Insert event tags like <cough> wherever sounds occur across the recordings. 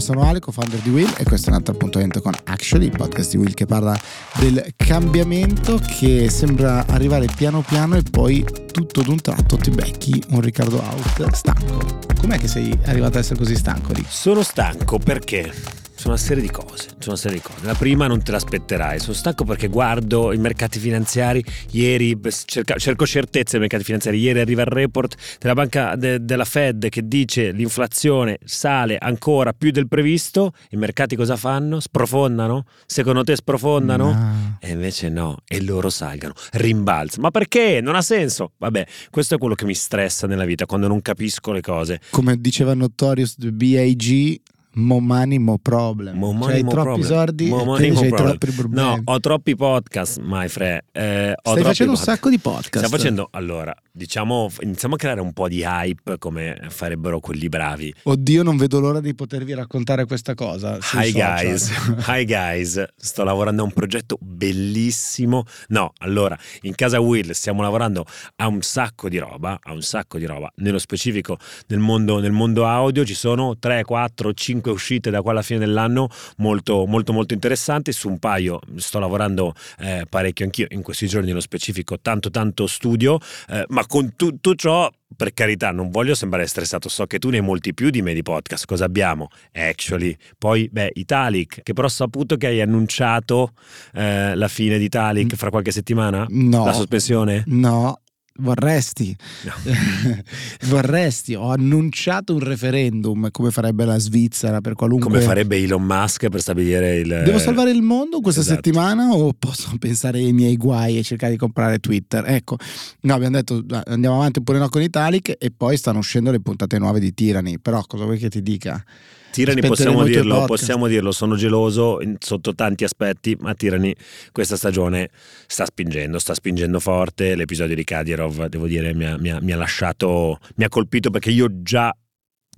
sono Ale, co-founder di Will e questo è un altro appuntamento con Actually, il podcast di Will che parla del cambiamento che sembra arrivare piano piano e poi tutto d'un tratto ti becchi un Riccardo out stanco. Com'è che sei arrivato ad essere così stanco? Rick? Sono stanco perché sono una serie di cose. Sono una serie di cose. La prima non te l'aspetterai. Sono stanco perché guardo i mercati finanziari. Ieri cerca, cerco certezze nei mercati finanziari. Ieri arriva il report della banca de, della Fed che dice l'inflazione sale ancora più del previsto. I mercati cosa fanno? Sprofondano? Secondo te sprofondano? No. E invece no. E loro salgano. Rimbalzano. Ma perché? Non ha senso. Vabbè, questo è quello che mi stressa nella vita quando non capisco le cose. Come diceva Notorious BAG, Mo money, mo problem. Mo cioè, money, mo troppi problem. soldi Mo money, mo troppi problemi. No, ho troppi podcast, my friend. Eh, Stai facendo un podcast. sacco di podcast. Stiamo facendo, allora, diciamo, iniziamo a creare un po' di hype come farebbero quelli bravi. Oddio, non vedo l'ora di potervi raccontare questa cosa. Hi guys, <laughs> hi guys, sto lavorando a un progetto bellissimo. No, allora, in casa Will stiamo lavorando a un sacco di roba, a un sacco di roba. Nello specifico nel mondo, nel mondo audio ci sono 3, 4, 5 uscite da qua alla fine dell'anno molto, molto, molto interessanti. Su un paio sto lavorando eh, parecchio anch'io in questi giorni nello specifico, tanto tanto studio, eh, ma con tutto ciò per carità, non voglio sembrare stressato, so che tu ne hai molti più di me di podcast. Cosa abbiamo? Actually. Poi, beh, Italic, che però ho saputo che hai annunciato eh, la fine di Italic fra qualche settimana? No. La sospensione? No, vorresti. No. <laughs> vorresti. Ho annunciato un referendum come farebbe la Svizzera per qualunque. Come farebbe Elon Musk per stabilire il... Devo salvare il mondo questa esatto. settimana o posso pensare ai miei guai e cercare di comprare Twitter? Ecco, no, abbiamo detto "Ah, andiamo avanti pure no con Italic e poi stanno uscendo le puntate nuove di Tirani. Però cosa vuoi che ti dica? Tirani possiamo dirlo, possiamo dirlo, sono geloso in- sotto tanti aspetti, ma Tirani questa stagione sta spingendo, sta spingendo forte. L'episodio di Kadirov, devo dire, mi ha, mi ha- mi ha lasciato, mi ha colpito perché io già,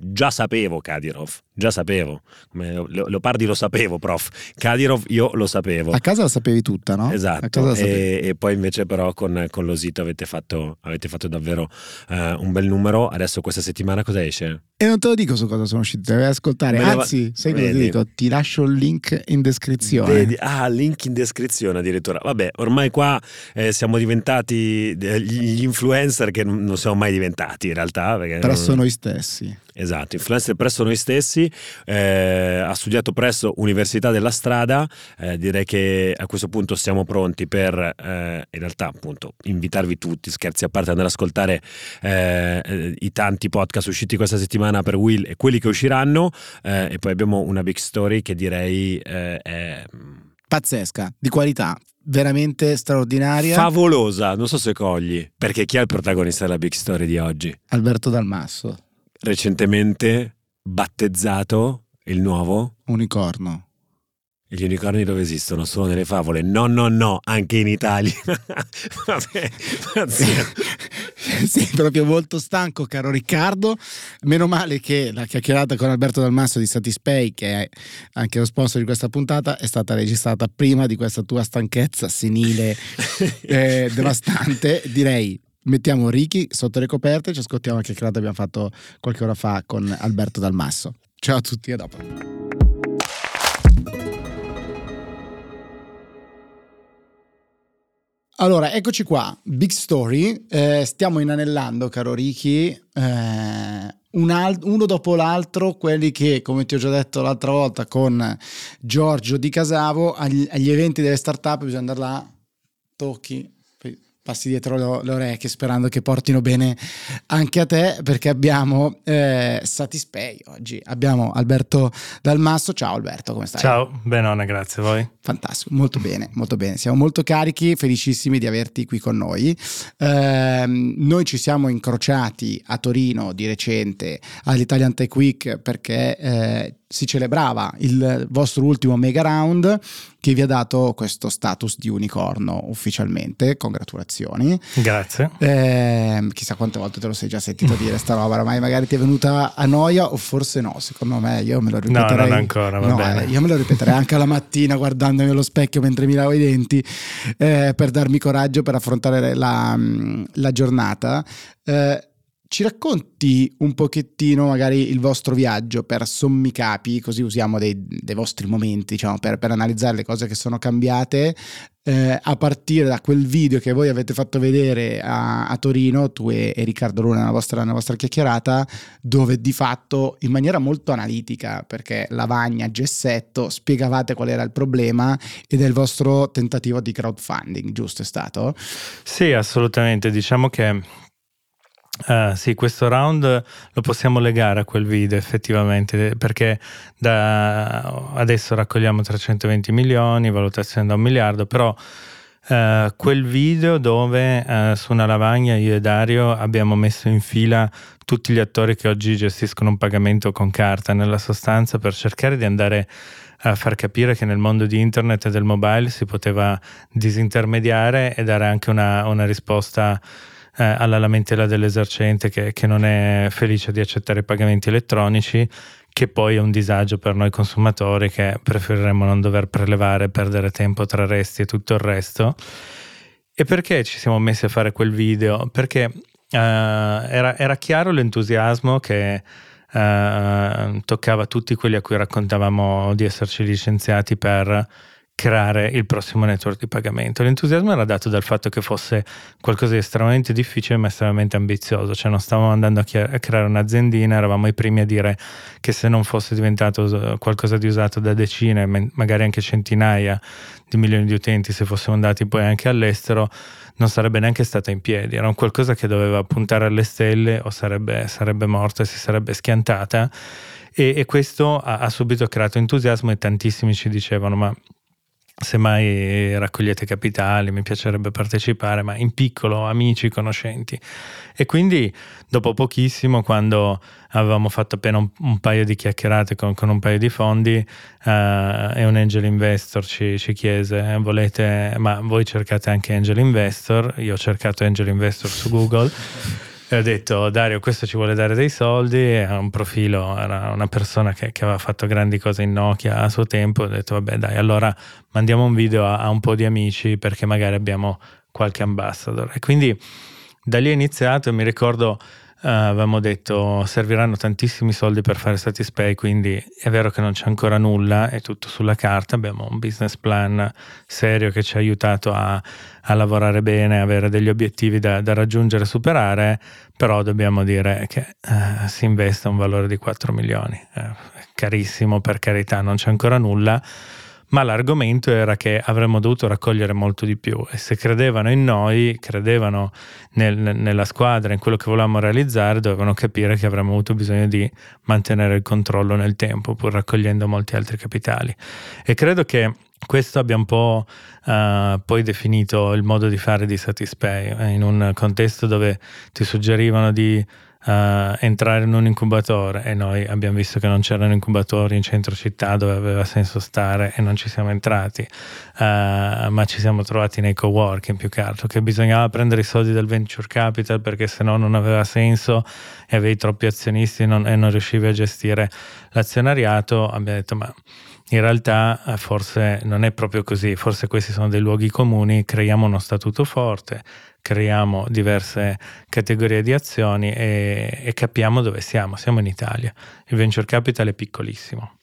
già sapevo Kadirov, già sapevo, come Le- Leopardi lo sapevo, prof. Kadirov io lo sapevo. A casa la sapevi tutta, no? Esatto, e, e poi invece però con, con l'Osito avete fatto, avete fatto davvero eh, un bel numero. Adesso questa settimana cosa esce? E non te lo dico su cosa sono usciti, devi ascoltare. Me ne va- Anzi, sai cosa ti dico? Ti lascio il link in descrizione. Vedi? Ah, link in descrizione addirittura. Vabbè, ormai qua eh, siamo diventati degli gli influencer che non siamo mai diventati in realtà. Presso non- noi stessi. Esatto, influencer presso noi stessi, eh, ha studiato presso Università della Strada, eh, direi che a questo punto siamo pronti per eh, in realtà appunto invitarvi tutti, scherzi a parte, andare ad ascoltare eh, eh, i tanti podcast usciti questa settimana per Will e quelli che usciranno eh, e poi abbiamo una big story che direi eh, è Pazzesca, di qualità, veramente straordinaria. favolosa, non so se cogli, perché chi è il protagonista della big story di oggi? Alberto Dalmasso, Recentemente battezzato il nuovo unicorno. Gli unicorni dove esistono? Solo nelle favole? No, no, no, anche in Italia. <laughs> Vabbè, pazienza. <laughs> sì, proprio molto stanco, caro Riccardo. Meno male che la chiacchierata con Alberto Dalmasso di Satispay, che è anche lo sponsor di questa puntata, è stata registrata prima di questa tua stanchezza senile <laughs> eh, devastante. Direi. Mettiamo Ricky sotto le coperte e ci ascoltiamo la chiacchierata che abbiamo fatto qualche ora fa con Alberto Dalmasso. Ciao a tutti, a dopo. Allora, eccoci qua, big story, Eh, stiamo inanellando, caro Ricky, eh, un al- uno dopo l'altro, quelli che, come ti ho già detto l'altra volta con Giorgio Di Casavo, agli, agli eventi delle startup bisogna andare là, tocchi, passi dietro le, orecchie sperando che portino bene anche a te, perché abbiamo eh, Satispay oggi, abbiamo Alberto Dalmasso, ciao Alberto, come stai? Ciao, benone, grazie a voi. Fantastico, molto bene, molto bene. Siamo molto carichi, felicissimi di averti qui con noi. Ehm, noi ci siamo incrociati a Torino di recente all'Italian Tech Week perché eh, si celebrava il vostro ultimo mega round che vi ha dato questo status di unicorno ufficialmente. Congratulazioni. Grazie. Ehm, chissà quante volte te lo sei già sentito dire sta roba, ormai magari ti è venuta a noia o forse no, secondo me io me lo No, ripeterei. non ancora, va No, bene. eh, io me lo ripeterei anche alla mattina guardandomi allo specchio mentre mi lavo i denti eh, per darmi coraggio per affrontare la, la giornata. Eh, ci racconti un pochettino magari il vostro viaggio per sommi capi, così usiamo dei, dei vostri momenti diciamo, per, per, analizzare le cose che sono cambiate, eh, a partire da quel video che voi avete fatto vedere a, a Torino, tu e, e, Riccardo Luna nella vostra, nella vostra chiacchierata, dove di fatto in maniera molto analitica, perché Lavagna, Gessetto, spiegavate qual era il problema ed è il vostro tentativo di crowdfunding, giusto è stato? Sì, assolutamente. Diciamo che Uh, sì, questo round lo possiamo legare a quel video effettivamente perché da adesso raccogliamo 320 milioni, valutazione da un miliardo, però uh, quel video dove uh, su una lavagna io e Dario abbiamo messo in fila tutti gli attori che oggi gestiscono un pagamento con carta nella sostanza per cercare di andare a far capire che nel mondo di internet e del mobile si poteva disintermediare e dare anche una, una risposta eh, alla lamentela dell'esercente che, che non è felice di accettare i pagamenti elettronici, che poi è un disagio per noi consumatori che preferiremmo non dover prelevare, perdere tempo tra resti e tutto il resto. E perché ci siamo messi a fare quel video? Perché uh, era, era, chiaro l'entusiasmo che uh, toccava tutti quelli a cui raccontavamo di esserci licenziati per creare il prossimo network di pagamento. L'entusiasmo era dato dal fatto che fosse qualcosa di estremamente difficile ma estremamente ambizioso, cioè non stavamo andando a, a creare un'aziendina, eravamo i primi a dire che se non fosse diventato qualcosa di usato da decine, magari anche centinaia di milioni di utenti, se fossimo andati poi anche all'estero, non sarebbe neanche stata in piedi, era un qualcosa che doveva puntare alle stelle o sarebbe, sarebbe morta si sarebbe schiantata. E, e questo ha, ha subito creato entusiasmo e tantissimi ci dicevano ma se mai raccogliete capitali, mi piacerebbe partecipare, ma in piccolo, amici, conoscenti. E quindi dopo pochissimo, quando avevamo fatto appena un, un paio di chiacchierate con, con, un paio di fondi, uh, e un angel investor ci, ci chiese, volete, ma voi cercate anche angel investor? Io ho cercato angel investor su Google. E ho detto Dario questo ci vuole dare dei soldi, ha un profilo, era una persona che, che, aveva fatto grandi cose in Nokia a suo tempo, ho detto vabbè dai allora mandiamo un video a, a un po' di amici perché magari abbiamo qualche ambassador. E quindi da lì è iniziato e mi ricordo Uh, avevamo detto serviranno tantissimi soldi per fare Satispay, quindi è vero che non c'è ancora nulla, è tutto sulla carta, abbiamo un business plan serio che ci ha aiutato a, a lavorare bene, avere degli obiettivi da, da, raggiungere e superare, però dobbiamo dire che uh, si investe un valore di 4 milioni, uh, carissimo per carità, non c'è ancora nulla ma l'argomento era che avremmo dovuto raccogliere molto di più e se credevano in noi, credevano nel, nella squadra, in quello che volevamo realizzare, dovevano capire che avremmo avuto bisogno di mantenere il controllo nel tempo, pur raccogliendo molti altri capitali. E credo che questo abbia un po' uh, poi definito il modo di fare di Satispay, eh, in un contesto dove ti suggerivano di uh, entrare in un incubatore. E noi abbiamo visto che non c'erano incubatori in centro città dove aveva senso stare e non ci siamo entrati, uh, ma ci siamo trovati nei co-working più che altro, che bisognava prendere i soldi del venture capital perché se no non aveva senso e avevi troppi azionisti non, e non riuscivi a gestire l'azionariato, abbiamo detto ma in realtà eh, forse non è proprio così, forse questi sono dei luoghi comuni, creiamo uno statuto forte, creiamo diverse categorie di azioni e, e capiamo dove siamo. Siamo in Italia. Il venture capital è piccolissimo.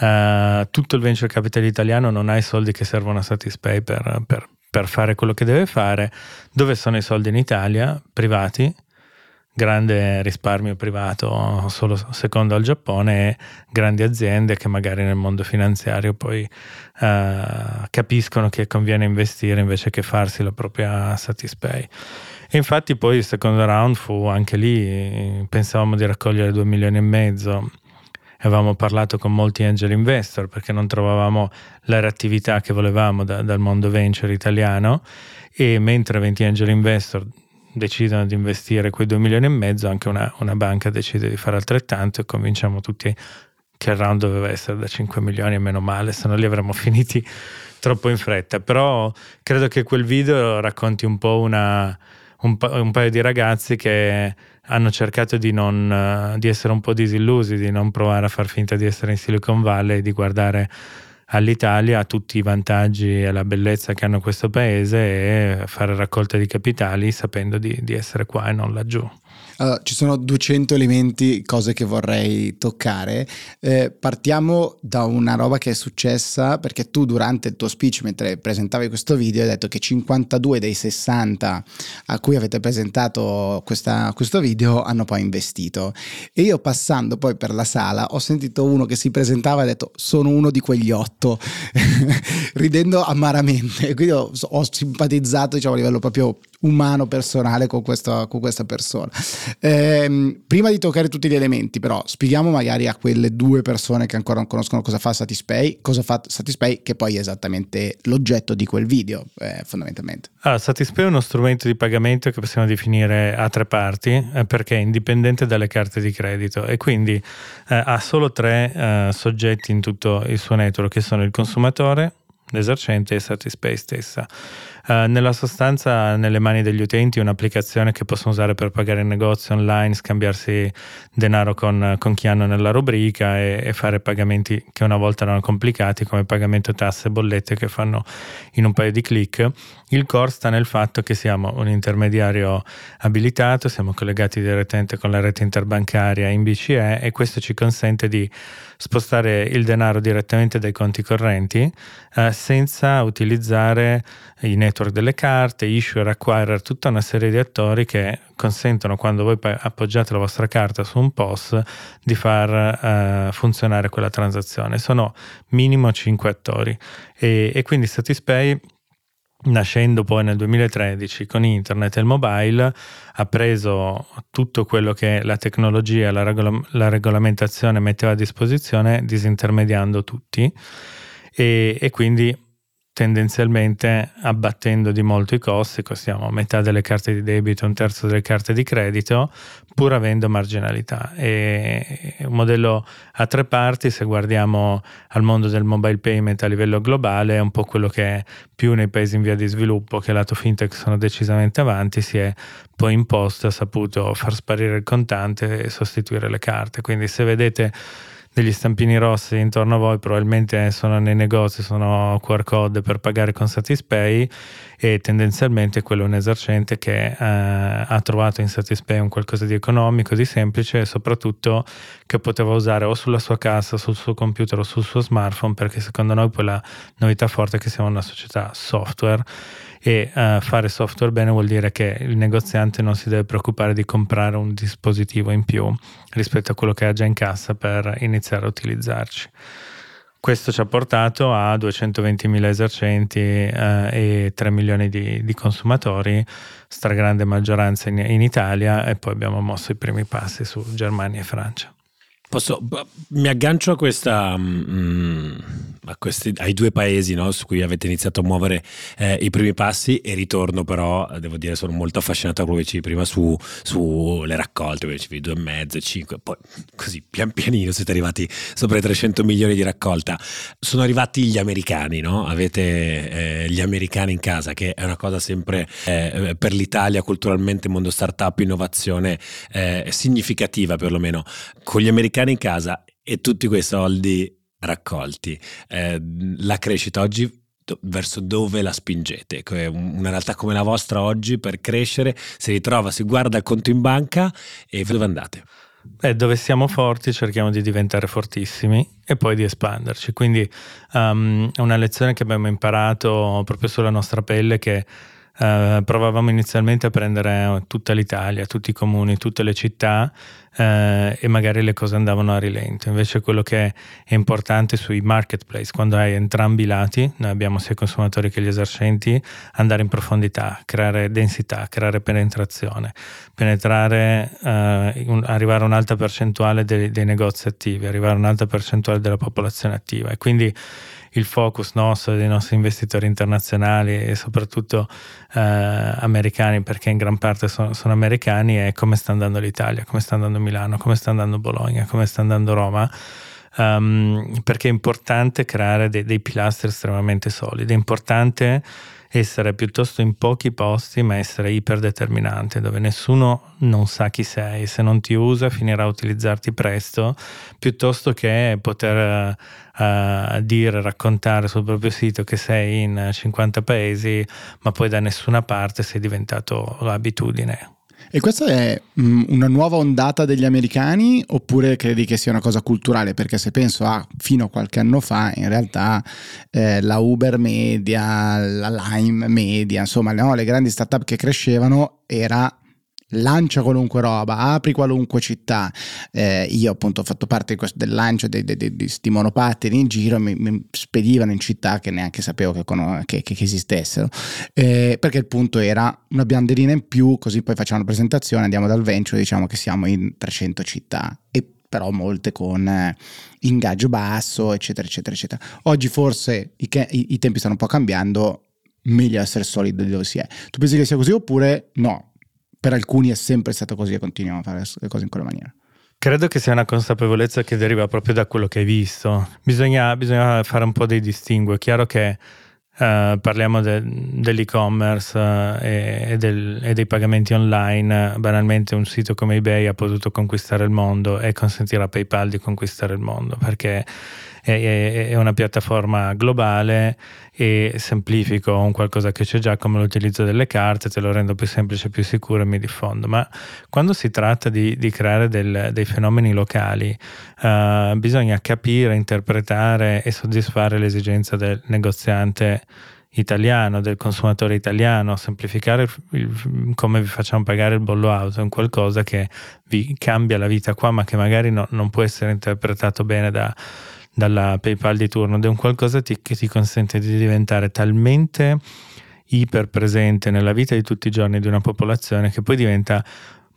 Uh, tutto il venture capital italiano non ha i soldi che servono a Satispay per, per, per fare quello che deve fare. Dove sono i soldi in Italia? Privati grande risparmio privato solo secondo al Giappone e grandi aziende che magari nel mondo finanziario poi uh, capiscono che conviene investire invece che farsi la propria Satispay. E infatti poi il secondo round fu anche lì, pensavamo di raccogliere 2 milioni e mezzo, avevamo parlato con molti angel investor perché non trovavamo la reattività che volevamo da, dal mondo venture italiano e mentre 20 angel investor decidono di investire quei 2 milioni e mezzo, anche una, una banca decide di fare altrettanto e convinciamo tutti che il round doveva essere da 5 milioni e meno male, se no li avremmo <laughs> finiti troppo in fretta. Però credo che quel video racconti un po' una, un, pa- un paio di ragazzi che hanno cercato di, non, di essere un po' disillusi, di non provare a far finta di essere in Silicon Valley, di guardare all'Italia tutti i vantaggi e la bellezza che hanno questo paese e fare raccolta di capitali sapendo di, di essere qua e non laggiù. Allora, ci sono 200 elementi, cose che vorrei toccare. Eh, partiamo da una roba che è successa perché tu durante il tuo speech, mentre presentavi questo video, hai detto che 52 dei 60 a cui avete presentato questa, questo video hanno poi investito. E io passando poi per la sala ho sentito uno che si presentava e ha detto sono uno di quegli otto, <laughs> ridendo amaramente. Quindi ho, ho simpatizzato diciamo, a livello proprio umano, personale con, questo, con questa persona. Eh, prima di toccare tutti gli elementi, però, spieghiamo magari a quelle due persone che ancora non conoscono cosa fa Satispay, cosa fa Satispay, che poi è esattamente l'oggetto di quel video, eh, fondamentalmente. Ah, Satispay è uno strumento di pagamento che possiamo definire a tre parti, eh, perché è indipendente dalle carte di credito e quindi eh, ha solo tre eh, soggetti in tutto il suo network, che sono il consumatore, l'esercente e Satispay stessa. Uh, nella sostanza, nelle mani degli utenti, un'applicazione che possono usare per pagare in negozio online, scambiarsi denaro con, con chi hanno nella rubrica e, e, fare pagamenti che una volta erano complicati, come pagamento tasse e bollette che fanno in un paio di clic. Il core sta nel fatto che siamo un intermediario abilitato, siamo collegati direttamente con la rete interbancaria in BCE e questo ci consente di spostare il denaro direttamente dai conti correnti eh, senza utilizzare i network delle carte, issuer, acquirer, tutta una serie di attori che consentono quando voi appoggiate la vostra carta su un POS di far uh, funzionare quella transazione. Sono minimo 5 attori e, e quindi Satispay nascendo poi nel 2013 con internet e il mobile, ha preso tutto quello che la tecnologia, la, regol- la regolamentazione metteva a disposizione, disintermediando tutti. E, e quindi tendenzialmente abbattendo di molto i costi, costiamo metà delle carte di debito, un terzo delle carte di credito, pur avendo marginalità. È un modello a tre parti, se guardiamo al mondo del mobile payment a livello globale, è un po' quello che più nei paesi in via di sviluppo, che lato fintech sono decisamente avanti, si è poi imposto, ha saputo far sparire il contante e sostituire le carte. Quindi se vedete degli stampini rossi intorno a voi probabilmente sono nei negozi, sono QR code per pagare con Satispay e tendenzialmente quello è un esercente che eh, ha trovato in Satispay un qualcosa di economico, di semplice e soprattutto che poteva usare o sulla sua cassa, sul suo computer o sul suo smartphone perché secondo noi poi la novità forte è che siamo una società software e uh, fare software bene vuol dire che il negoziante non si deve preoccupare di comprare un dispositivo in più rispetto a quello che ha già in cassa per iniziare a utilizzarci. Questo ci ha portato a 220.000 esercenti eh, e 3 milioni di, di, consumatori, stragrande maggioranza in, in Italia e poi abbiamo mosso i primi passi su Germania e Francia. Posso, mi aggancio a questa, mm, a questi, ai due paesi no, su cui avete iniziato a muovere eh, i primi passi e ritorno però, devo dire, sono molto affascinato da quello che dicevi prima sulle su raccolte, dicevi due e mezzo, cinque, poi così pian pianino siete arrivati sopra i 300 milioni di raccolta. Sono arrivati gli americani, no? avete eh, gli americani in casa, che è una cosa sempre eh, per l'Italia culturalmente, mondo startup, innovazione eh, significativa perlomeno. Con gli americani americani in casa e tutti quei soldi raccolti. Eh, la crescita oggi verso dove la spingete. Una realtà come la vostra oggi per crescere si ritrova, si guarda il conto in banca e dove andate? Beh, dove siamo forti cerchiamo di diventare fortissimi e poi di espanderci. Quindi um, una lezione che abbiamo imparato proprio sulla nostra pelle che Uh, provavamo inizialmente a prendere tutta l'Italia, tutti i comuni, tutte le città uh, e magari le cose andavano a rilento. Invece quello che è importante sui marketplace, quando hai entrambi i lati, noi abbiamo sia i consumatori che gli esercenti, andare in profondità, creare densità, creare penetrazione, penetrare, uh, un, arrivare a un'alta percentuale dei, dei negozi attivi, arrivare a un'alta percentuale della popolazione attiva e quindi il focus nostro dei nostri investitori internazionali e soprattutto eh, americani, perché in gran parte sono, sono, americani, è come sta andando l'Italia, come sta andando Milano, come sta andando Bologna, come sta andando Roma. Um, perché è importante creare dei, dei pilastri estremamente solidi, è importante essere piuttosto in pochi posti, ma essere iperdeterminante, dove nessuno non sa chi sei, se non ti usa finirà a utilizzarti presto, piuttosto che poter uh, dire, raccontare sul proprio sito che sei in 50 paesi, ma poi da nessuna parte sei diventato l'abitudine. E questa è mh, una nuova ondata degli americani oppure credi che sia una cosa culturale? Perché se penso a fino a qualche anno fa, in realtà eh, la Uber media, la Lime media, insomma no, le grandi startup che crescevano era lancia qualunque roba, apri qualunque città. Eh, io appunto ho fatto parte del lancio di questi monopattini in giro, mi, mi, spedivano in città che neanche sapevo che, che, che esistessero, eh, perché il punto era una banderina in più, così poi facciamo la presentazione, andiamo dal venture, diciamo che siamo in 300 città e però molte con eh, ingaggio basso, eccetera, eccetera, eccetera. Oggi forse i, i, i tempi stanno un po' cambiando, meglio essere solidi dove si è. Tu pensi che sia così oppure no? Per alcuni è sempre stato così e continuiamo a fare le cose in quella maniera. Credo che sia una consapevolezza che deriva proprio da quello che hai visto. Bisogna, bisogna fare un po' dei distinguo. È chiaro che Uh, parliamo de, dell'e-commerce uh, e, del, e, dei pagamenti online. Banalmente, un sito come eBay ha potuto conquistare il mondo e consentirà a PayPal di conquistare il mondo perché è, è, una piattaforma globale e semplifico un qualcosa che c'è già come l'utilizzo delle carte, te lo rendo più semplice, più sicuro e mi diffondo. Ma quando si tratta di, di creare del, dei fenomeni locali, uh, bisogna capire, interpretare e soddisfare l'esigenza del negoziante italiano, del consumatore italiano, semplificare il, come vi facciamo pagare il bollo auto, è un qualcosa che vi cambia la vita qua, ma che magari no, non può essere interpretato bene da, dalla PayPal di turno ed è un qualcosa ti, che ti consente di diventare talmente iper presente nella vita di tutti i giorni di una popolazione che poi diventa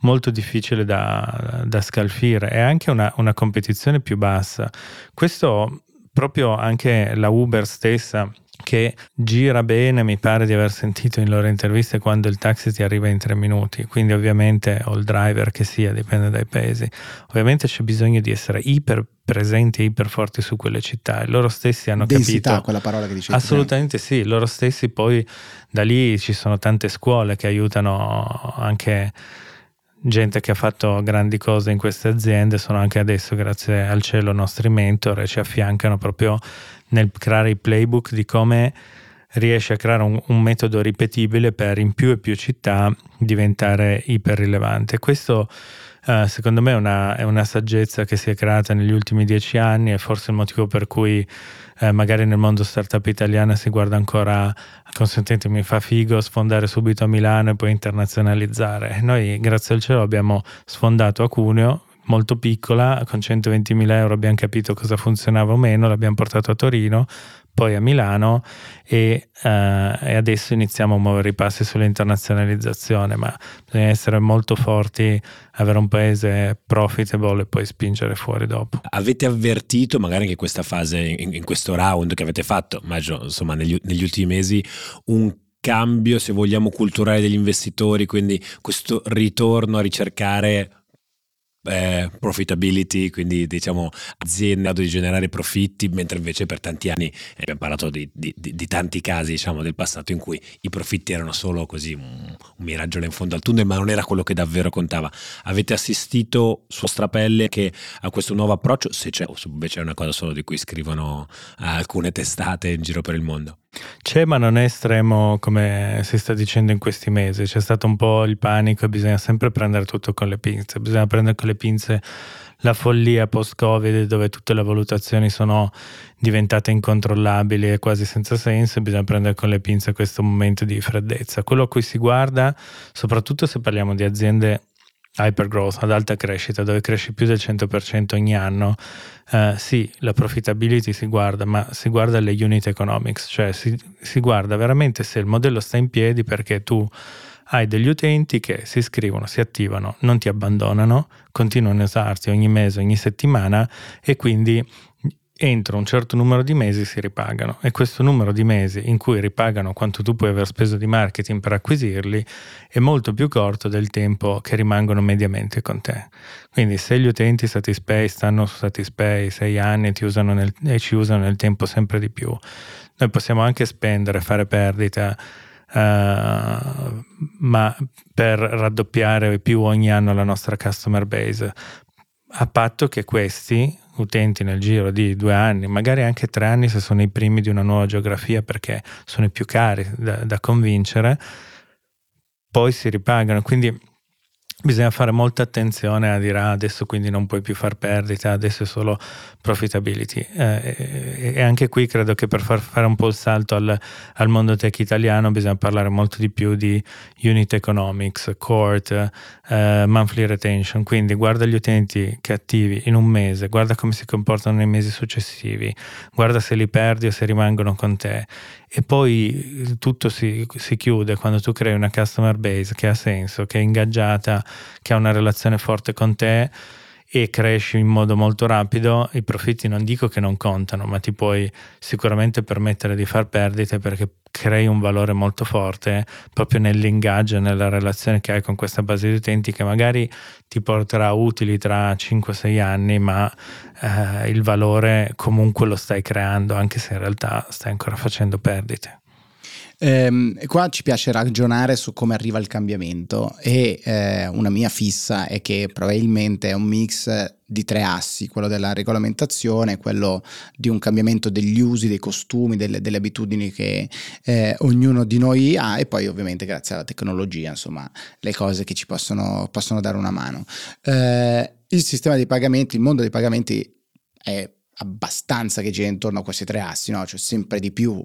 molto difficile da, da scalfire. È anche una, una competizione più bassa. Questo proprio anche la Uber stessa che gira bene, mi pare di aver sentito in loro interviste quando il taxi ti arriva in tre minuti, quindi ovviamente o il driver che sia, dipende dai paesi, ovviamente c'è bisogno di essere iper presenti e iper forti su quelle città. E loro stessi hanno Densità, capito quella parola che dicevi assolutamente sì, loro stessi poi da lì ci sono tante scuole che aiutano anche gente che ha fatto grandi cose in queste aziende sono anche adesso grazie al cielo nostri mentor e ci affiancano proprio nel creare i playbook di come riesce a creare un, un, metodo ripetibile per in più e più città diventare iperrilevante. Questo uh, secondo me è una, è una, saggezza che si è creata negli ultimi dieci anni e forse il motivo per cui uh, magari nel mondo startup italiano si guarda ancora, consentitemi, fa figo sfondare subito a Milano e poi internazionalizzare. Noi grazie al cielo abbiamo sfondato a Cuneo, molto piccola, con 120.000 euro abbiamo capito cosa funzionava o meno, l'abbiamo portato a Torino, poi a Milano e, uh, e, adesso iniziamo a muovere i passi sull'internazionalizzazione, ma bisogna essere molto forti, avere un paese profitable e poi spingere fuori dopo. Avete avvertito magari che questa fase, in, in questo round che avete fatto, immagino insomma negli, negli ultimi mesi, un cambio, se vogliamo, culturale degli investitori, quindi questo ritorno a ricercare eh, profitability, quindi diciamo aziende in grado di generare profitti, mentre invece per tanti anni eh, abbiamo parlato di, di, di, di, tanti casi diciamo, del passato in cui i profitti erano solo così un, un miraggio in fondo al tunnel, ma non era quello che davvero contava. Avete assistito su strapelle che a questo nuovo approccio, se c'è, o invece è una cosa solo di cui scrivono alcune testate in giro per il mondo? C'è, ma non è estremo come si sta dicendo in questi mesi. C'è stato un po' il panico e bisogna sempre prendere tutto con le pinze. Bisogna prendere con le pinze la follia post-Covid dove tutte le valutazioni sono diventate incontrollabili e quasi senza senso, bisogna prendere con le pinze questo momento di freddezza. Quello a cui si guarda, soprattutto se parliamo di aziende hypergrowth, ad alta crescita, dove cresci più del 100% ogni anno, eh, sì, la profitability si guarda, ma si guarda le unit economics, cioè si, si guarda veramente se il modello sta in piedi perché tu hai degli utenti che si iscrivono, si attivano, non ti abbandonano, continuano a usarti ogni mese, ogni settimana e quindi entro un certo numero di mesi si ripagano e questo numero di mesi in cui ripagano quanto tu puoi aver speso di marketing per acquisirli è molto più corto del tempo che rimangono mediamente con te. Quindi se gli utenti Satispay stanno su Satispay sei anni ti usano nel, e ci usano nel tempo sempre di più, noi possiamo anche spendere, fare perdita, uh, ma per raddoppiare più ogni anno la nostra customer base, a patto che questi utenti nel giro di due anni, magari anche tre anni se sono i primi di una nuova geografia perché sono i più cari da, da convincere, poi si ripagano. Quindi bisogna fare molta attenzione a dire ah, adesso quindi non puoi più far perdita, adesso è solo profitability. Eh, e anche qui credo che per far fare un po' il salto al, al, mondo tech italiano bisogna parlare molto di più di unit economics, court, eh, monthly retention, quindi guarda gli utenti che attivi in un mese, guarda come si comportano nei mesi successivi, guarda se li perdi o se rimangono con te e poi tutto si, si, chiude quando tu crei una customer base che ha senso, che è ingaggiata, che ha una relazione forte con te e cresci in modo molto rapido, i profitti non dico che non contano, ma ti puoi sicuramente permettere di far perdite perché crei un valore molto forte proprio nell'ingaggio, nella relazione che hai con questa base di utenti che magari ti porterà utili tra 5-6 anni, ma eh, il valore comunque lo stai creando anche se in realtà stai ancora facendo perdite. Ehm, qua ci piace ragionare su come arriva il cambiamento e eh, una mia fissa è che probabilmente è un mix di tre assi, quello della regolamentazione, quello di un cambiamento degli usi, dei costumi, delle, delle abitudini che eh, ognuno di noi ha e poi ovviamente grazie alla tecnologia, insomma, le cose che ci possono, possono dare una mano. Eh, il sistema dei pagamenti, il mondo dei pagamenti è abbastanza che gira intorno a questi tre assi, no? cioè sempre di più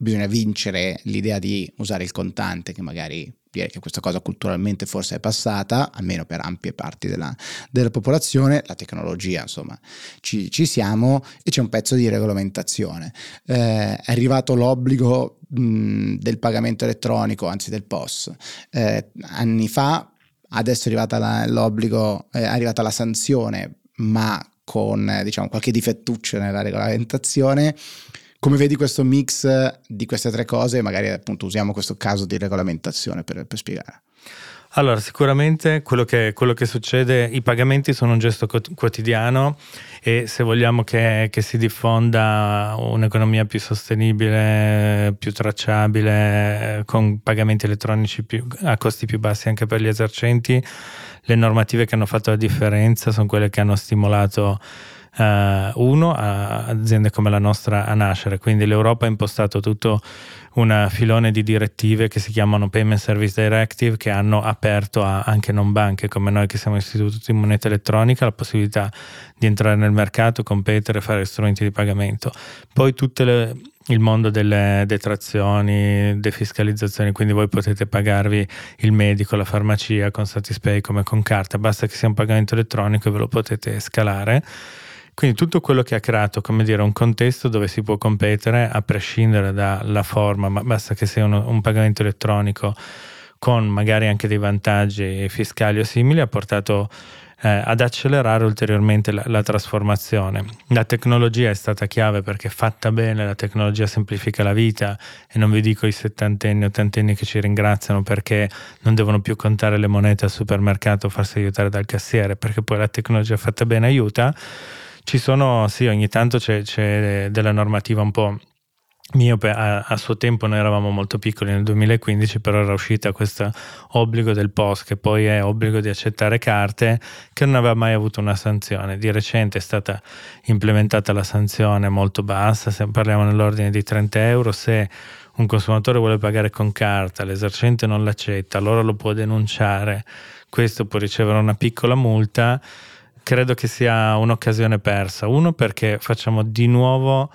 bisogna vincere l'idea di usare il contante, che magari direi che questa cosa culturalmente forse è passata, almeno per ampie parti della, della popolazione, la tecnologia, insomma, ci, ci, siamo e c'è un pezzo di regolamentazione. Eh, è arrivato l'obbligo mh, del pagamento elettronico, anzi del POS. Eh, anni fa, adesso è arrivata la, l'obbligo, eh, è arrivata la sanzione, ma con diciamo qualche difettuccio nella regolamentazione come vedi questo mix di queste tre cose? Magari appunto usiamo questo caso di regolamentazione per, per spiegare. Allora, sicuramente quello che, quello che, succede, i pagamenti sono un gesto quotidiano e se vogliamo che, che, si diffonda un'economia più sostenibile, più tracciabile, con pagamenti elettronici più, a costi più bassi anche per gli esercenti, le normative che hanno fatto la differenza sono quelle che hanno stimolato uh, uno a aziende come la nostra a nascere, quindi l'Europa ha impostato tutto un filone di direttive che si chiamano Payment Service Directive che hanno aperto a anche non banche come noi che siamo istituti di moneta elettronica la possibilità di entrare nel mercato, competere, fare strumenti di pagamento. Poi tutto il mondo delle detrazioni, defiscalizzazioni, quindi voi potete pagarvi il medico, la farmacia con Satispay come con carta, basta che sia un pagamento elettronico e ve lo potete scalare. Quindi tutto quello che ha creato, come dire, un contesto dove si può competere a prescindere dalla forma, ma basta che sia un, un pagamento elettronico con magari anche dei vantaggi fiscali o simili, ha portato eh, ad accelerare ulteriormente la, la, trasformazione. La tecnologia è stata chiave perché fatta bene la tecnologia semplifica la vita e non vi dico i settantenni, ottantenni che ci ringraziano perché non devono più contare le monete al supermercato o farsi aiutare dal cassiere perché poi la tecnologia fatta bene aiuta ci sono, sì, ogni tanto c'è, c'è della normativa un po' miope. A, a, suo tempo noi eravamo molto piccoli nel 2015, però era uscita questo obbligo del POS, che poi è obbligo di accettare carte, che non aveva mai avuto una sanzione. Di recente è stata implementata la sanzione molto bassa, se parliamo nell'ordine di 30 euro, se un consumatore vuole pagare con carta, l'esercente non l'accetta, allora lo può denunciare, questo può ricevere una piccola multa credo che sia un'occasione persa. Uno perché facciamo di nuovo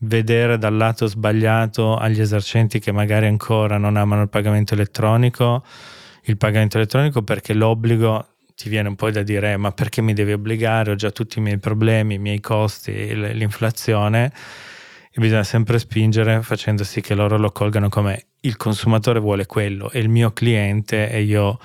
vedere dal lato sbagliato agli esercenti che magari ancora non amano il pagamento elettronico, il pagamento elettronico perché l'obbligo ti viene un po' da dire ma perché mi devi obbligare, ho già tutti i miei problemi, i miei costi, l'inflazione e bisogna sempre spingere facendo sì che loro lo colgano come il consumatore vuole quello e il mio cliente e io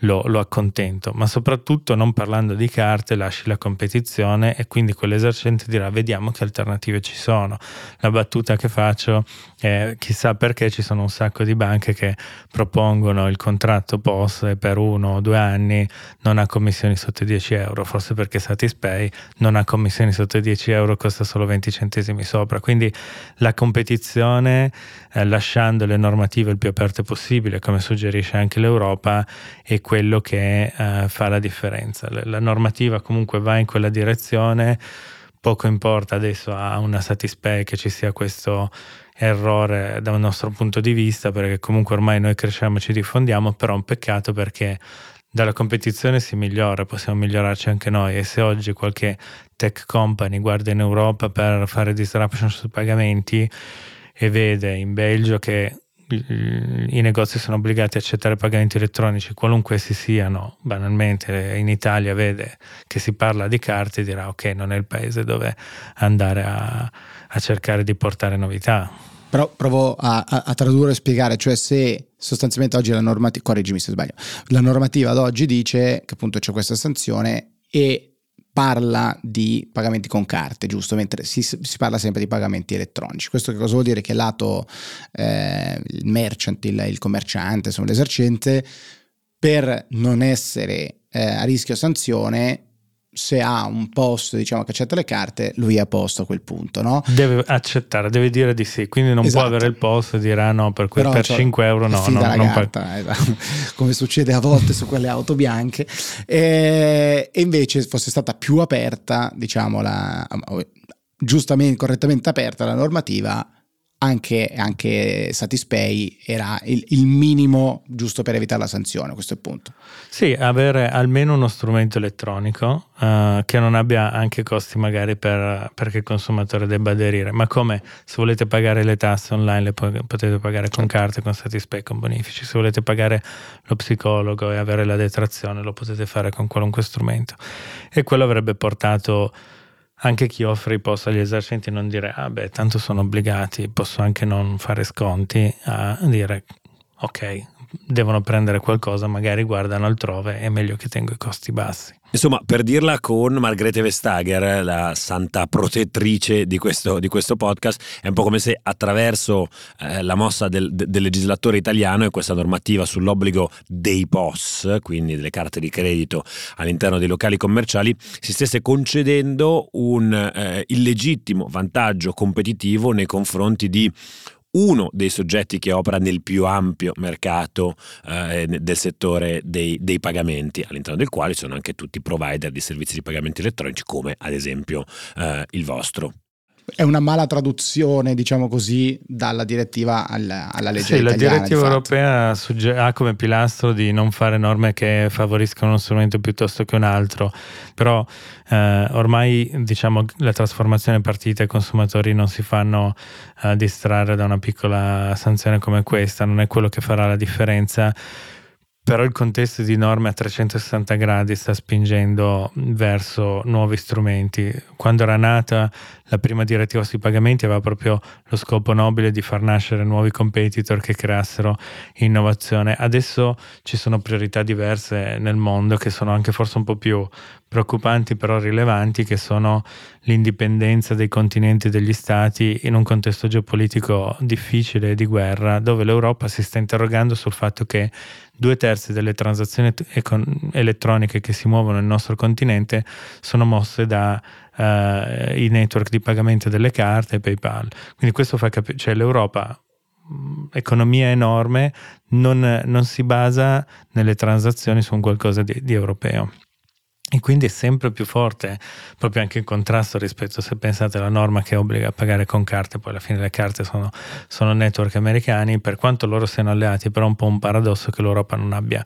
lo, lo accontento, ma soprattutto non parlando di carte lasci la competizione e quindi quell'esercente dirà vediamo che alternative ci sono. La battuta che faccio è chissà perché ci sono un sacco di banche che propongono il contratto POS e per uno o due anni non ha commissioni sotto i 10 euro, forse perché Satispay non ha commissioni sotto i 10 euro, costa solo 20 centesimi sopra. Quindi la competizione, eh, lasciando le normative il più aperte possibile, come suggerisce anche l'Europa, e quello che uh, fa la differenza. La, normativa comunque va in quella direzione, poco importa adesso a una Satispay che ci sia questo errore dal nostro punto di vista, perché comunque ormai noi cresciamo e ci diffondiamo, però è un peccato perché dalla competizione si migliora, possiamo migliorarci anche noi e se oggi qualche tech company guarda in Europa per fare disruption sui pagamenti e vede in Belgio che i negozi sono obbligati a accettare pagamenti elettronici, qualunque essi siano, banalmente in Italia vede che si parla di carte e dirà ok, non è il paese dove andare a, a cercare di portare novità. Però provo a, a, a, tradurre e spiegare, cioè se sostanzialmente oggi la normativa, correggimi se sbaglio, la normativa ad oggi dice che appunto c'è questa sanzione e parla di pagamenti con carte, giusto? Mentre si, si, parla sempre di pagamenti elettronici. Questo che cosa vuol dire? Che lato eh, il merchant, il, il commerciante, insomma l'esercente, per non essere eh, a rischio sanzione se ha un posto diciamo che accetta le carte lui è a posto a quel punto no? deve accettare deve dire di sì quindi non esatto. può avere il posto e dire ah no per, que- per 5 euro no, no non carta, pa- esatto. <laughs> come succede a volte su quelle auto bianche e, e invece fosse stata più aperta diciamo la, giustamente correttamente aperta la normativa anche, anche Satispay era il, il, minimo giusto per evitare la sanzione a questo punto. Sì, avere almeno uno strumento elettronico uh, che non abbia anche costi magari per, perché il consumatore debba aderire, ma come se volete pagare le tasse online le potete pagare certo. con carte, con Satispay, con bonifici, se volete pagare lo psicologo e avere la detrazione lo potete fare con qualunque strumento e quello avrebbe portato anche chi offre i post agli esercenti non dire ah beh tanto sono obbligati posso anche non fare sconti a dire ok devono prendere qualcosa magari guardano altrove è meglio che tengo i costi bassi Insomma, per dirla con Margrethe Vestager, la santa protettrice di questo, di questo podcast, è un po' come se attraverso eh, la mossa del, del, legislatore italiano e questa normativa sull'obbligo dei POS, quindi delle carte di credito all'interno dei locali commerciali, si stesse concedendo un eh, illegittimo vantaggio competitivo nei confronti di uno dei soggetti che opera nel più ampio mercato eh, del settore dei, dei, pagamenti, all'interno del quale sono anche tutti i provider di servizi di pagamenti elettronici, come ad esempio eh, il vostro è una mala traduzione, diciamo così, dalla direttiva alla, alla legge sì, la direttiva europea sugge- ha come pilastro di non fare norme che favoriscono uno strumento piuttosto che un altro, però eh, ormai diciamo la trasformazione partita e i consumatori non si fanno eh, distrarre da una piccola sanzione come questa, non è quello che farà la differenza però il contesto di norme a 360 gradi sta spingendo verso nuovi strumenti. Quando era nata la prima direttiva sui pagamenti aveva proprio lo scopo nobile di far nascere nuovi competitor che creassero innovazione. Adesso ci sono priorità diverse nel mondo che sono anche forse un po' più preoccupanti però rilevanti che sono l'indipendenza dei continenti e degli stati in un contesto geopolitico difficile di guerra dove l'Europa si sta interrogando sul fatto che due terzi delle transazioni econ- elettroniche che si muovono nel nostro continente sono mosse dai uh, eh, network di pagamento delle carte e PayPal. Quindi questo fa capire, cioè l'Europa economia enorme non, non, si basa nelle transazioni su un qualcosa di, di europeo. E quindi è sempre più forte, proprio anche in contrasto rispetto, se pensate alla norma che obbliga a pagare con carte, poi alla fine le carte sono, sono network americani, per quanto loro siano alleati, però è un po' un paradosso che l'Europa non abbia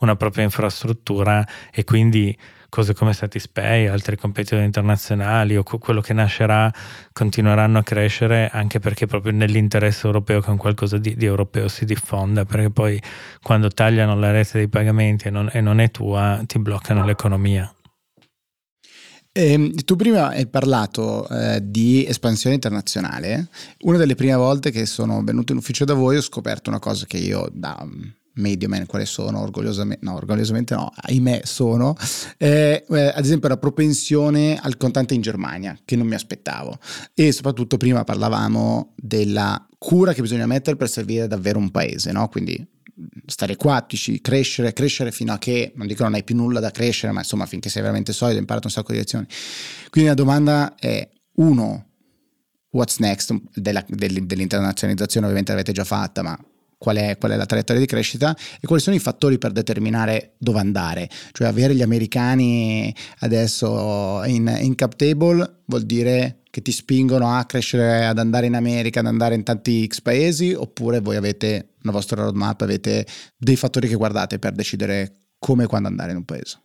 una propria infrastruttura e quindi cose come Satispay, altri competitor internazionali o quello che nascerà continueranno a crescere anche perché proprio nell'interesse europeo che un qualcosa di, di europeo si diffonda, perché poi quando tagliano la rete dei pagamenti e non, e non è tua ti bloccano l'economia. Eh, tu prima hai parlato eh, di espansione internazionale. Una delle prime volte che sono venuto in ufficio da voi ho scoperto una cosa che io da Medioman quale sono, orgogliosamente, no, orgogliosamente no, ahimè sono, eh, eh, ad esempio la propensione al contante in Germania, che non mi aspettavo. E soprattutto prima parlavamo della cura che bisogna mettere per servire davvero un paese, no? Quindi stare qua, crescere, crescere fino a che, non dico non hai più nulla da crescere, ma insomma finché sei veramente solido, imparato un sacco di lezioni. Quindi la domanda è, uno, what's next della, dell'internazionalizzazione ovviamente l'avete già fatta, ma qual è, qual è, la traiettoria di crescita e quali sono i fattori per determinare dove andare. Cioè avere gli americani adesso in, in cap table vuol dire che ti spingono a crescere, ad andare in America, ad andare in tanti X paesi, oppure voi avete una vostra roadmap, avete dei fattori che guardate per decidere come e quando andare in un paese.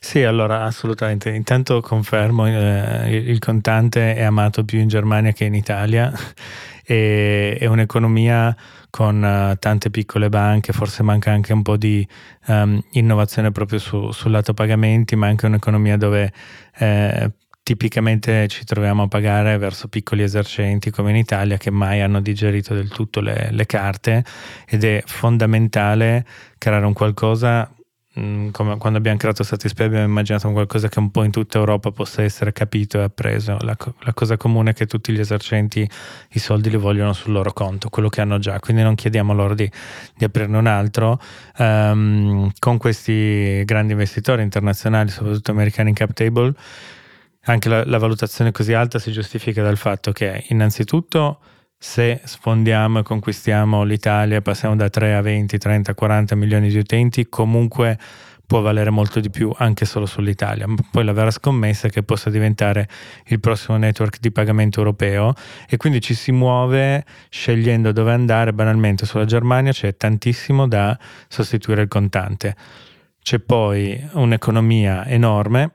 Sì, allora assolutamente. Intanto confermo, eh, il contante è amato più in Germania che in Italia. <laughs> e, è un'economia con uh, tante piccole banche, forse manca anche un po' di um, innovazione proprio su, sul lato pagamenti, ma anche un'economia dove eh, tipicamente ci troviamo a pagare verso piccoli esercenti come in Italia che mai hanno digerito del tutto le, le carte. Ed è fondamentale creare un qualcosa Mm, come quando abbiamo creato Satispay abbiamo immaginato qualcosa che un po' in tutta Europa possa essere capito e appreso. La, la, cosa comune è che tutti gli esercenti i soldi li vogliono sul loro conto, quello che hanno già, quindi non chiediamo loro di, di aprirne un altro. Um, con questi grandi investitori internazionali, soprattutto americani in cap table, anche la, la valutazione così alta si giustifica dal fatto che innanzitutto se sfondiamo e conquistiamo l'Italia, passiamo da 3 a 20, 30, 40 milioni di utenti, comunque può valere molto di più anche solo sull'Italia. Poi la vera scommessa è che possa diventare il prossimo network di pagamento europeo e quindi ci si muove scegliendo dove andare. Banalmente sulla Germania c'è tantissimo da sostituire il contante. C'è poi un'economia enorme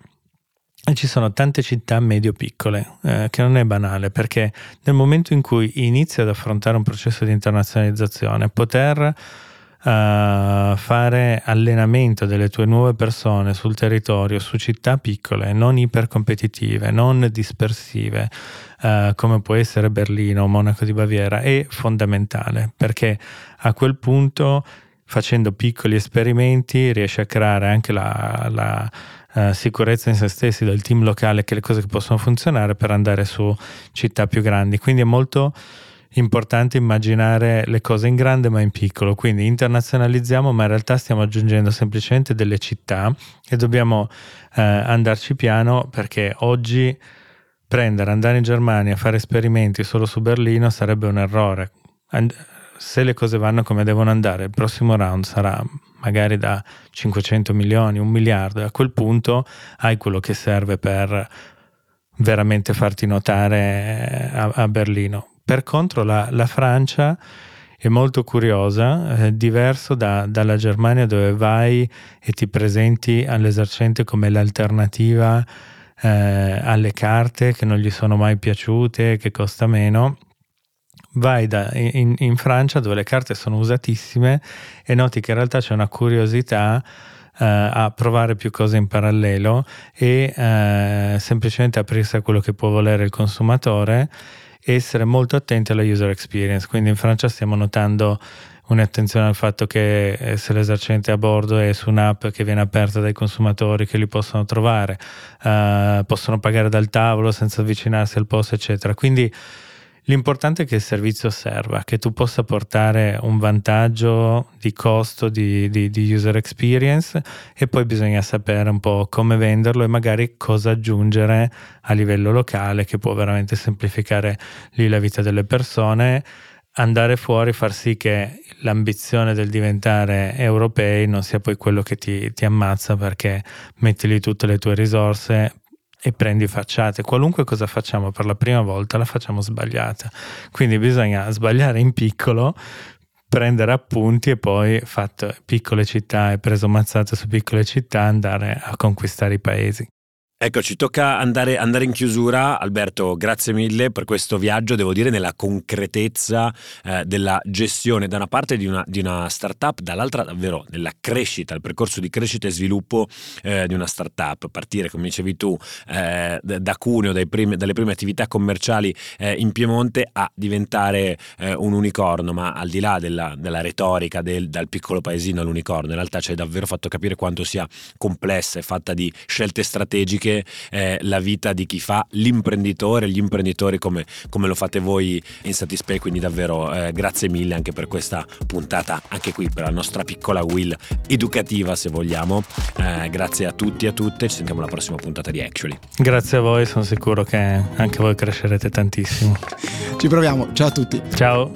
ci sono tante città medio-piccole, eh, che non è banale, perché nel momento in cui inizi ad affrontare un processo di internazionalizzazione, poter uh, fare allenamento delle tue nuove persone sul territorio, su città piccole, non ipercompetitive, non dispersive, uh, come può essere Berlino o Monaco di Baviera, è fondamentale, perché a quel punto facendo piccoli esperimenti riesci a creare anche la, la uh, sicurezza in se stessi del team locale che le cose che possono funzionare per andare su città più grandi. Quindi è molto importante immaginare le cose in grande ma in piccolo, quindi internazionalizziamo ma in realtà stiamo aggiungendo semplicemente delle città e dobbiamo eh, andarci piano perché oggi prendere, andare in Germania a fare esperimenti solo su Berlino sarebbe un errore. And- se le cose vanno come devono andare, il prossimo round sarà magari da 500 milioni, un miliardo, e a quel punto hai quello che serve per veramente farti notare a, a Berlino. Per contro la, la, Francia è molto curiosa, è diverso da, dalla Germania dove vai e ti presenti all'esercente come l'alternativa eh, alle carte che non gli sono mai piaciute, che costa meno vai da, in, in, Francia dove le carte sono usatissime e noti che in realtà c'è una curiosità uh, a provare più cose in parallelo e uh, semplicemente aprirsi a quello che può volere il consumatore e essere molto attenti alla user experience. Quindi in Francia stiamo notando un'attenzione al fatto che se l'esercente a bordo è su un'app che viene aperta dai consumatori che li possono trovare, uh, possono pagare dal tavolo senza avvicinarsi al posto, eccetera. Quindi L'importante è che il servizio serva, che tu possa portare un vantaggio di costo, di, di, di, user experience e poi bisogna sapere un po' come venderlo e magari cosa aggiungere a livello locale che può veramente semplificare lì la vita delle persone. Andare fuori, far sì che l'ambizione del diventare europei non sia poi quello che ti, ti ammazza perché metti lì tutte le tue risorse e prendi facciate. Qualunque cosa facciamo per la prima volta la facciamo sbagliata. Quindi bisogna sbagliare in piccolo, prendere appunti e poi, fatto piccole città e preso mazzate su piccole città, andare a conquistare i paesi. Ecco, ci tocca andare, andare, in chiusura. Alberto, grazie mille per questo viaggio, devo dire, nella concretezza eh, della gestione da una parte di una, di una, startup, dall'altra davvero nella crescita, il percorso di crescita e sviluppo eh, di una startup. Partire, come dicevi tu, eh, da Cuneo, primi, dalle prime attività commerciali eh, in Piemonte a diventare eh, un unicorno, ma al di là della, della retorica del, dal piccolo paesino all'unicorno, in realtà ci hai davvero fatto capire quanto sia complessa e fatta di scelte strategiche eh, la vita di chi fa l'imprenditore, gli imprenditori come, come lo fate voi in Satispay, quindi davvero eh, grazie mille anche per questa puntata, anche qui per la nostra piccola will educativa se vogliamo. Eh, grazie a tutti e a tutte, ci sentiamo alla prossima puntata di Actually. Grazie a voi, sono sicuro che anche voi crescerete tantissimo. Ci proviamo, ciao a tutti. Ciao.